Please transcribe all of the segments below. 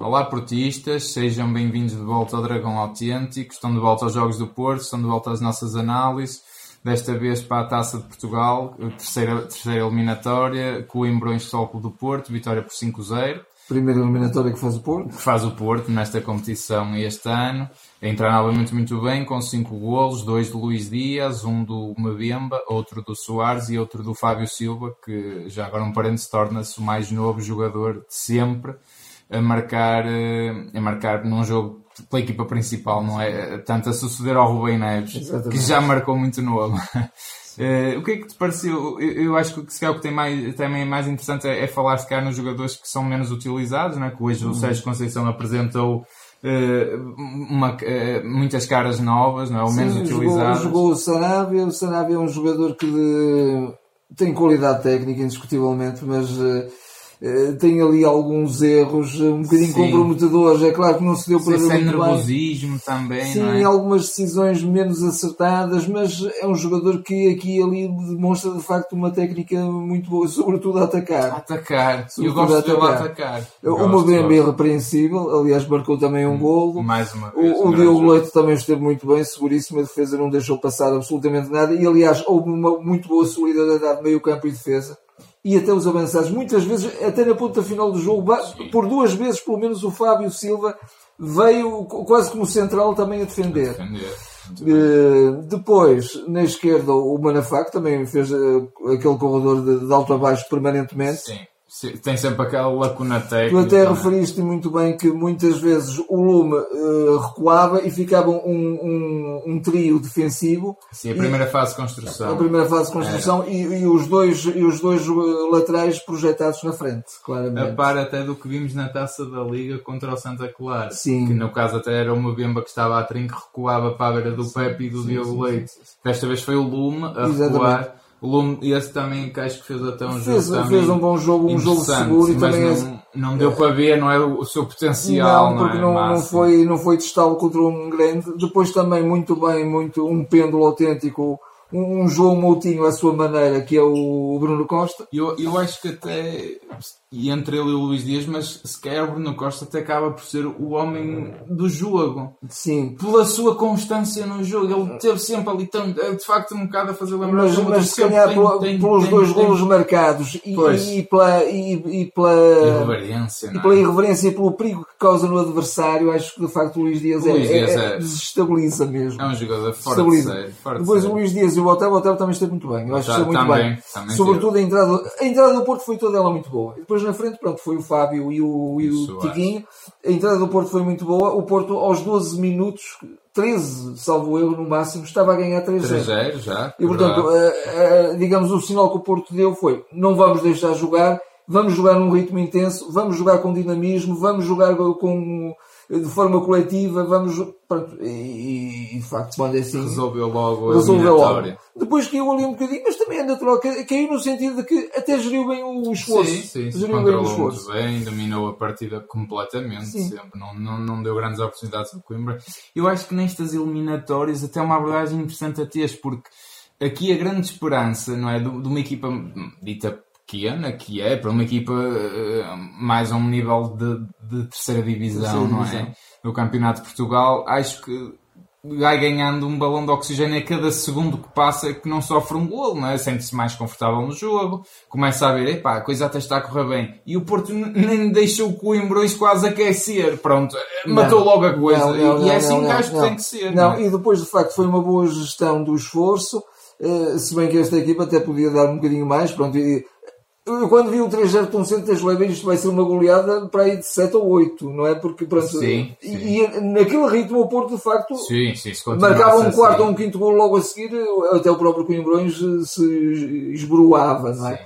Olá portistas, sejam bem-vindos de volta ao Dragão Autêntico, estão de volta aos Jogos do Porto, estão de volta às nossas análises, desta vez para a Taça de Portugal, terceira, terceira eliminatória, Coimbra em Stolpo do Porto, vitória por 5-0. Primeira eliminatória que faz o Porto. Que faz o Porto nesta competição este ano. Entrar novamente muito bem, com 5 golos, dois de Luís Dias, um do Mbemba, outro do Soares e outro do Fábio Silva, que já agora um parênteses torna-se o mais novo jogador de sempre a marcar, eh, a marcar num jogo pela equipa principal, não é? Tanto a suceder ao Rubem Neves, Exatamente. que já marcou muito novo. Uh, o que é que te pareceu? Eu, eu acho que se calhar o que tem mais, também é mais interessante é, é falar se calhar nos jogadores que são menos utilizados, é? que hoje uhum. o Sérgio Conceição apresentou uh, uma, uh, muitas caras novas, não é? ou menos Sim, utilizadas. Jogou, jogou o Sarabia, o Sarabia é um jogador que de, tem qualidade técnica indiscutivelmente, mas tem ali alguns erros um bocadinho Sim. comprometedores. É claro que não se deu para ver. É nervosismo bem. também. Sim, é? algumas decisões menos acertadas, mas é um jogador que aqui ali demonstra de facto uma técnica muito boa, sobretudo a atacar. Atacar, eu gosto de atacar. atacar. O Mbembe é repreensível, aliás, marcou também um hum, golo. Mais uma vez. O, o Diogo Leite também esteve muito bem, seguríssimo, a defesa não deixou passar absolutamente nada e, aliás, houve uma muito boa solidariedade meio-campo e defesa e até os avançados. Muitas vezes, até na ponta final do jogo, por duas vezes, pelo menos, o Fábio Silva veio quase como central também a defender. Uh, depois, na esquerda, o Manafá, que também fez uh, aquele corredor de, de alto a baixo permanentemente. Sim tem sempre aquela lacuna técnica. Tu até é? referiste muito bem que muitas vezes o Lume uh, recuava e ficava um, um, um, trio defensivo. Sim, a primeira e, fase de construção. A primeira fase de construção e, e, os dois, e os dois eh, laterais projetados na frente, claramente. A par até do que vimos na taça da Liga contra o Santa Clara. Sim. Que no caso até era uma Bemba que estava a trinco, recuava para a beira do Pepe e do sim, Diogo Leite. Desta vez foi o Lume a Exatamente. recuar Lume, esse também que acho que fez até um fez, jogo fez um bom jogo, um jogo seguro e também não, é... não deu para ver, não é o seu potencial. Não, porque não, não, não foi, não foi testá-lo contra um grande. Depois também muito bem, muito um pêndulo autêntico um João Moutinho à sua maneira, que é o Bruno Costa. Eu, eu acho que até e entre ele e o Luís Dias, mas se calhar o Bruno Costa até acaba por ser o homem do jogo. Sim. Pela sua constância no jogo. Ele teve sempre ali tão, de facto um bocado a fazer lembrar Mas, mas se calhar pela, tem, pelos tem, dois tem, golos marcados e, e, pela, e, e pela irreverência, e pela é? irreverência e pelo perigo que causa no adversário, acho que de facto o Luís Dias, o Luís é, Dias é, é, desestabiliza mesmo. É um jogador forte, sério, forte Depois o Luís Dias e o Otávio, o Otávio também esteve muito bem. Eu acho que esteve muito também, bem. Também Sobretudo a entrada, a entrada do Porto foi toda ela muito boa. Depois depois na frente, pronto, foi o Fábio e o, e o Tiquinho. A entrada do Porto foi muito boa. O Porto, aos 12 minutos, 13, salvo eu, no máximo, estava a ganhar 3-0. 3-0 já. E portanto, digamos, o sinal que o Porto deu foi: não vamos deixar jogar, vamos jogar num ritmo intenso, vamos jogar com dinamismo, vamos jogar com de forma coletiva, vamos. Pronto, e, e de facto, quando é assim. Resolveu logo a resolveu logo. Depois caiu ali um bocadinho, mas também é natural, caiu no sentido de que até geriu bem o esforço. Sim, sim, se geriu bem o esforço. bem, dominou a partida completamente, sim. sempre. Não, não, não deu grandes oportunidades ao Coimbra. Eu acho que nestas eliminatórias, até uma abordagem interessante a teres, porque aqui a grande esperança, não é? De, de uma equipa dita pequena que é para uma equipa uh, mais a um nível de, de terceira divisão, não é? No Campeonato de Portugal, acho que vai ganhando um balão de oxigênio a cada segundo que passa que não sofre um gol, não é? Sente-se mais confortável no jogo, começa a ver, epá, a coisa até está a correr bem. E o Porto nem deixou o Coimbrões quase aquecer, pronto, não, matou logo a coisa. Não, não, e é assim que acho que tem que ser. Não, é? e depois de facto foi uma boa gestão do esforço, uh, se bem que esta equipa até podia dar um bocadinho mais, pronto, e eu quando vi o 3-0 tão cedo, deixo bem, isto vai ser uma goleada para aí de 7 ou 8, não é? Porque, pronto, sim, sim. E, naquele ritmo o Porto, de facto, sim, sim, marcava um quarto ou um quinto gol logo a seguir, até o próprio Coimbrões se esboroava, não é? Sim.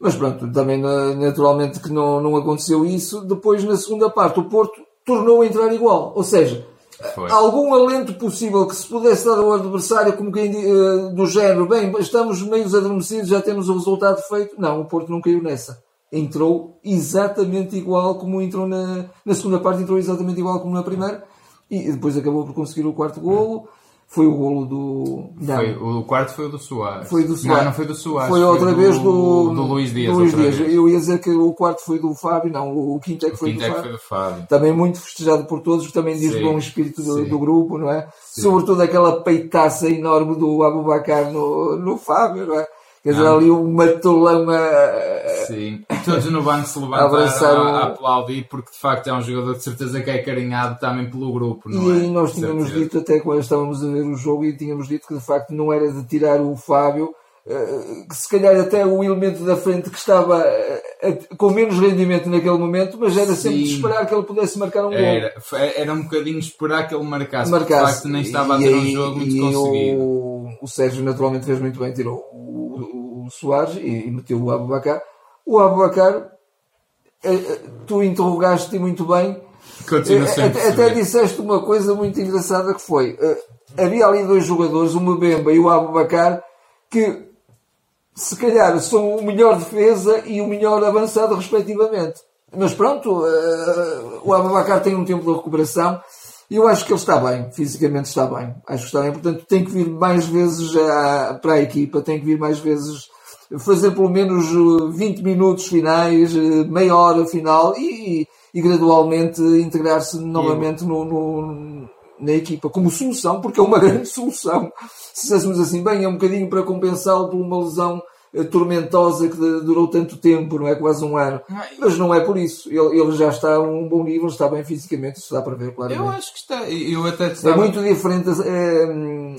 Mas pronto, também naturalmente que não, não aconteceu isso. Depois, na segunda parte, o Porto tornou a entrar igual. Ou seja, foi. algum alento possível que se pudesse dar ao adversário, como quem uh, do género, bem, estamos meio adormecidos, já temos o resultado feito. Não, o Porto não caiu nessa. Entrou exatamente igual como entrou na, na segunda parte, entrou exatamente igual como na primeira, e depois acabou por conseguir o quarto golo. Foi o golo do. Não. Foi, o quarto foi o do Soares. Foi do Soares. Não, não foi do Soares. Foi outra foi vez do, do, do Luís Dias. Luís Dias. Eu ia dizer que o quarto foi do Fábio, não, o quinto é que, foi, do é que foi do Fábio. Também muito festejado por todos, também diz o bom espírito do, do, grupo, não é? Sim. Sobretudo aquela peitaça enorme do Abubacar no, no Fábio, não é? Quer dizer, ali um matulão a. Sim, e todos no banco se levantaram a, a, aplaudir, porque de facto é um jogador de certeza que é carinhado também pelo grupo. e é? aí nós tínhamos dito, até quando estávamos a ver o jogo, e tínhamos dito que de facto não era de tirar o Fábio, eh, que se calhar até o elemento da frente que estava eh, com menos rendimento naquele momento, mas era sempre de esperar que ele pudesse marcar um gol. Era, era um bocadinho esperar que ele marcasse, marcasse. de facto nem estava a ter um jogo muito conseguido. O, o Sérgio naturalmente fez muito bem, tirou o, Soares e, e meteu o Abubacar. O Abubacar, eh, tu interrogaste-te muito bem, até, até disseste uma coisa muito engraçada que foi, havia ali dois jogadores, o Mbemba e o Abubacar, que se calhar são o melhor defesa e o melhor avançado, respectivamente. Mas pronto, uh, o Ababacar tem um tempo de recuperação e eu acho que ele está bem, fisicamente está bem. Acho que está bem, portanto tem que vir mais vezes a, para a equipa, tem que vir mais vezes fazer pelo menos 20 minutos finais, eh, meia hora final e, e gradualmente integrar-se novamente no, no, na equipa como solução, porque é uma grande solução. Se dissessemos assim, bem, é um bocadinho para compensá-lo por uma lesão eh, tormentosa que durou tanto tempo, não é? Quase um ano. Mas não é por isso. Ele, ele já está a um bom nível, está bem fisicamente, isso dá para ver claramente. Eu acho que está. Eu até estava... É muito diferente é,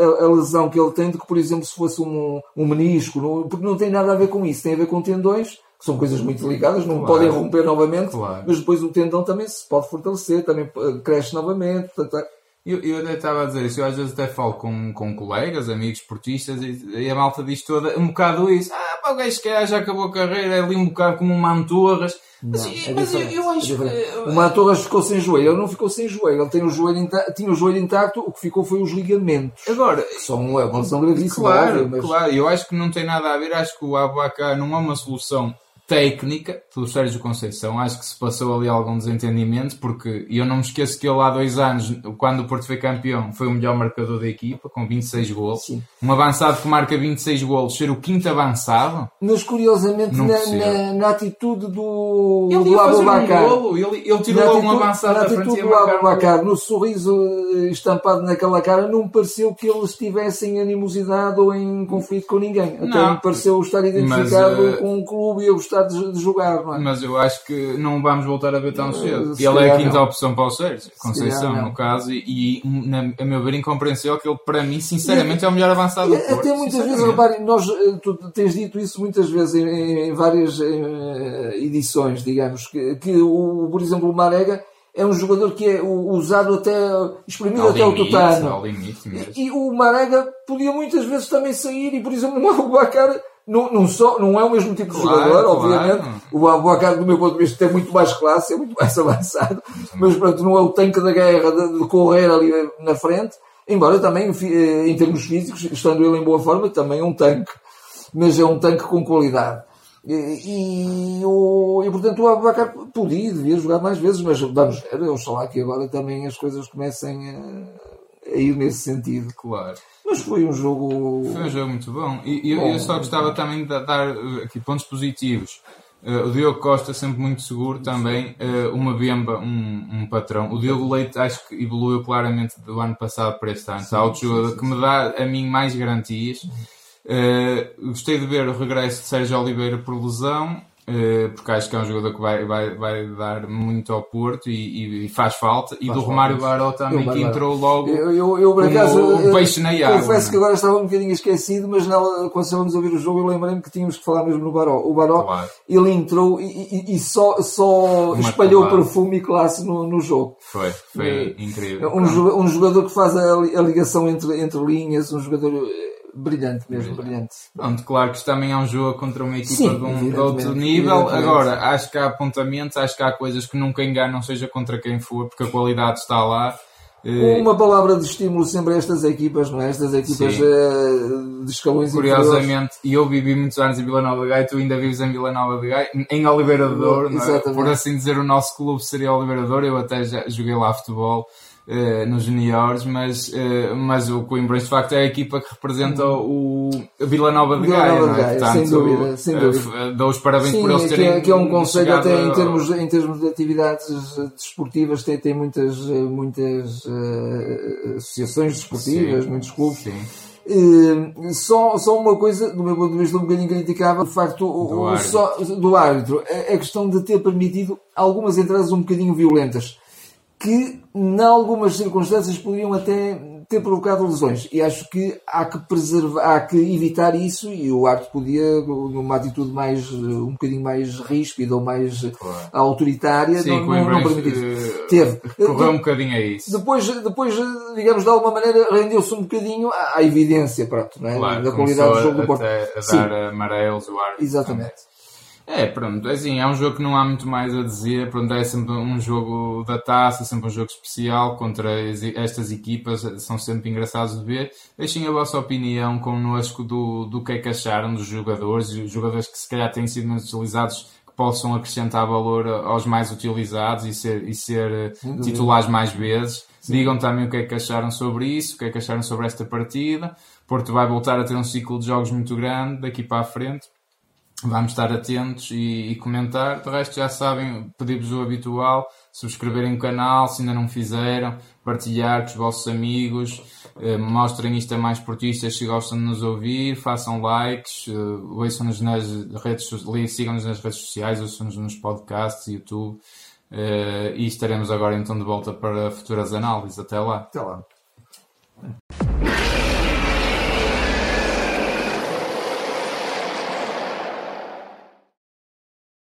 a, a, lesão que ele tem do que, por exemplo, se fosse um, um menisco, não, porque não tem nada a ver com isso. Tem a ver com tendões que são coisas muito ligadas, não claro, podem romper novamente, claro. mas depois o tendão também se pode fortalecer, também eh, cresce novamente. Portanto, é eu, eu até estava a dizer isso, eu às vezes até falo com, com colegas, amigos esportistas, e, e a malta diz toda um bocado isso. Pá, o gajo que já acabou a carreira, é ali um bocado como um Mantorras. Mas, não, é mas eu, eu, acho é que. O Mantorras ficou sem joelho, ele não ficou sem joelho, ele tem o joelho intacto, tinha o joelho intacto, o que ficou foi os ligamentos. Agora, são é uma lesão gravíssima. Claro, óbvio, mas... claro, eu acho que não tem nada a ver, acho que o Abacar não é uma solução técnica do Sérgio Conceição. Acho que se passou ali algum desentendimento, porque eu não me esqueço que ele há dois anos, quando o Porto foi campeão, foi o melhor marcador da equipa, com 26 golos. Sim. Um avançado que marca 26 golos, ser o quinto avançado. Mas curiosamente, na, na, na, atitude do, ele do Abubacar, um ele, ele tirou um avançado na atitude do Abubacar, no sorriso eh, estampado naquela cara, não me pareceu que eles estivessem animosidade ou em conflito com ninguém. Até não. me pareceu estar identificado mas, uh... com um clube e eu gostar de, jogar, não é? Mas eu acho que não vamos voltar a ver tão cedo. ele é a quinta não. opção para o Sérgio, Conceição, no caso, e, e na, a meu ver incompreensível que ele, para mim, sinceramente, e, é o melhor avançado do Porto. Até muitas vezes, nós, eh, tu tens dito isso muitas vezes em, em várias em, edições, digamos, que, que o, por exemplo, o Marega é um jogador que é usado até, exprimido ao até limite, o tutano. E, e, o Marega podia muitas vezes também sair e, por exemplo, o Bacar não, não, só, não é o mesmo tipo de claro, jogador, obviamente. Claro. O Abubacar, do meu ponto de vista, tem muito mais classe, é muito mais avançado. Mas pronto, não é o tanque da guerra de, de correr ali na frente. Embora também, eh, em termos físicos, estando ele em boa forma, também é um tanque. Mas é um tanque com qualidade. E, e, o, e portanto o Abubacar podia, devia jogar mais vezes, mas vamos ver, oxalá que agora também as coisas comecem a, a ir nesse sentido. Claro. Mas foi um jogo. Foi um jogo muito bom. E eu, bom, eu só gostava também de dar uh, aqui pontos positivos. Uh, o Diogo Costa sempre muito seguro também, uh, uma Bemba, um, um patrão. O Diogo Leite acho que evoluiu claramente do ano passado para este ano. Está outro jogador que me dá a mim mais garantias. Uh, gostei de ver o regresso de Sérgio Oliveira por lesão. Eh, porque acho que é um jogador que vai, vai, vai dar muito ao Porto e, e faz falta. E faz do Romário Baró também, que entrou logo eu, eu, eu, por acaso, um peixe na água. Confesso é? que agora estava um bocadinho esquecido, mas não, quando estávamos a ouvir o jogo eu lembrei-me que tínhamos que falar mesmo no Baró. O Baró, claro. ele entrou e, e, e só, só espalhou perfume e classe no, no jogo. Foi, foi é, incrível. Um, um jogador que faz a, a ligação entre, entre linhas, um jogador brilhante mesmo, brilhante. Pronto, claro que isto também é um jogo contra uma equipa Sim, de, um, de outro nível. Agora, acho que há apontamentos, acho que há coisas que nunca enganam, seja contra quem for, porque a qualidade está lá. Eh, uma palavra de estímulo sempre a estas equipas, não é? Estas equipas Sim. Eh, de escalões Curiosamente, e eu vivi muitos anos em Vila Nova de Gaia, tu ainda vives em Vila Nova de Gaia, em Oliveira de Douro, é? por assim dizer, o nosso clube seria Oliveira de Douro, eu até já joguei lá futebol. Uh, nos juniores, mas, uh, mas o Coimbra de facto é a equipa que representa o, o Vila Nova de Gaia, Nova de Gaia, é? Portanto, sem dúvida, sem dúvida. dou os parabéns Sim, por eles terem. Que é, é um conselho até em termos, em termos de atividades desportivas, tem, tem muitas, muitas associações desportivas, Sim. muitos clubes. Sim Uh, só, só uma coisa, do meu ponto de vista, um bocadinho criticável, de facto, do, o, árbitro. Só, do árbitro, a, a, questão de ter permitido algumas entradas um bocadinho violentas, que, em algumas circunstâncias, poderiam até ter provocado lesões. E acho que há que preservar, há que evitar isso e o árbitro podia, numa atitude mais, um bocadinho mais ríspida ou mais claro. autoritária, Sim, não, não, não permitir isso. Teve. Correu um bocadinho a isso. Depois, depois digamos, de alguma maneira, rendeu-se um bocadinho à, à evidência, pronto, não é? Claro, da qualidade do jogo do Porto. A dar Sim. amarelos o árbitro. Exatamente. É, pronto, é assim, é um jogo que não há muito mais a dizer, pronto, é sempre um jogo da taça, sempre um jogo especial contra estas equipas, são sempre engraçados de ver. Deixem a vossa opinião connosco do, do que é que acharam dos jogadores, os jogadores que se calhar têm sido menos utilizados, que possam acrescentar valor aos mais utilizados e ser, e ser titulares mais vezes. Sim. Digam também o que é que acharam sobre isso, o que é que acharam sobre esta partida. Porto vai voltar a ter um ciclo de jogos muito grande daqui para a frente Vamos estar atentos e, e, comentar. De resto, já sabem, pedir-vos o habitual: subscreverem o canal se ainda não fizeram, partilhar com os vossos amigos, eh, mostrem isto a mais portistas se gostam de nos ouvir, façam likes, eh, ouçam-nos nas redes sigam-nos nas redes sociais, ouçam-nos nos podcasts, YouTube. Eh, e estaremos agora então de volta para futuras análises. Até lá. Até lá.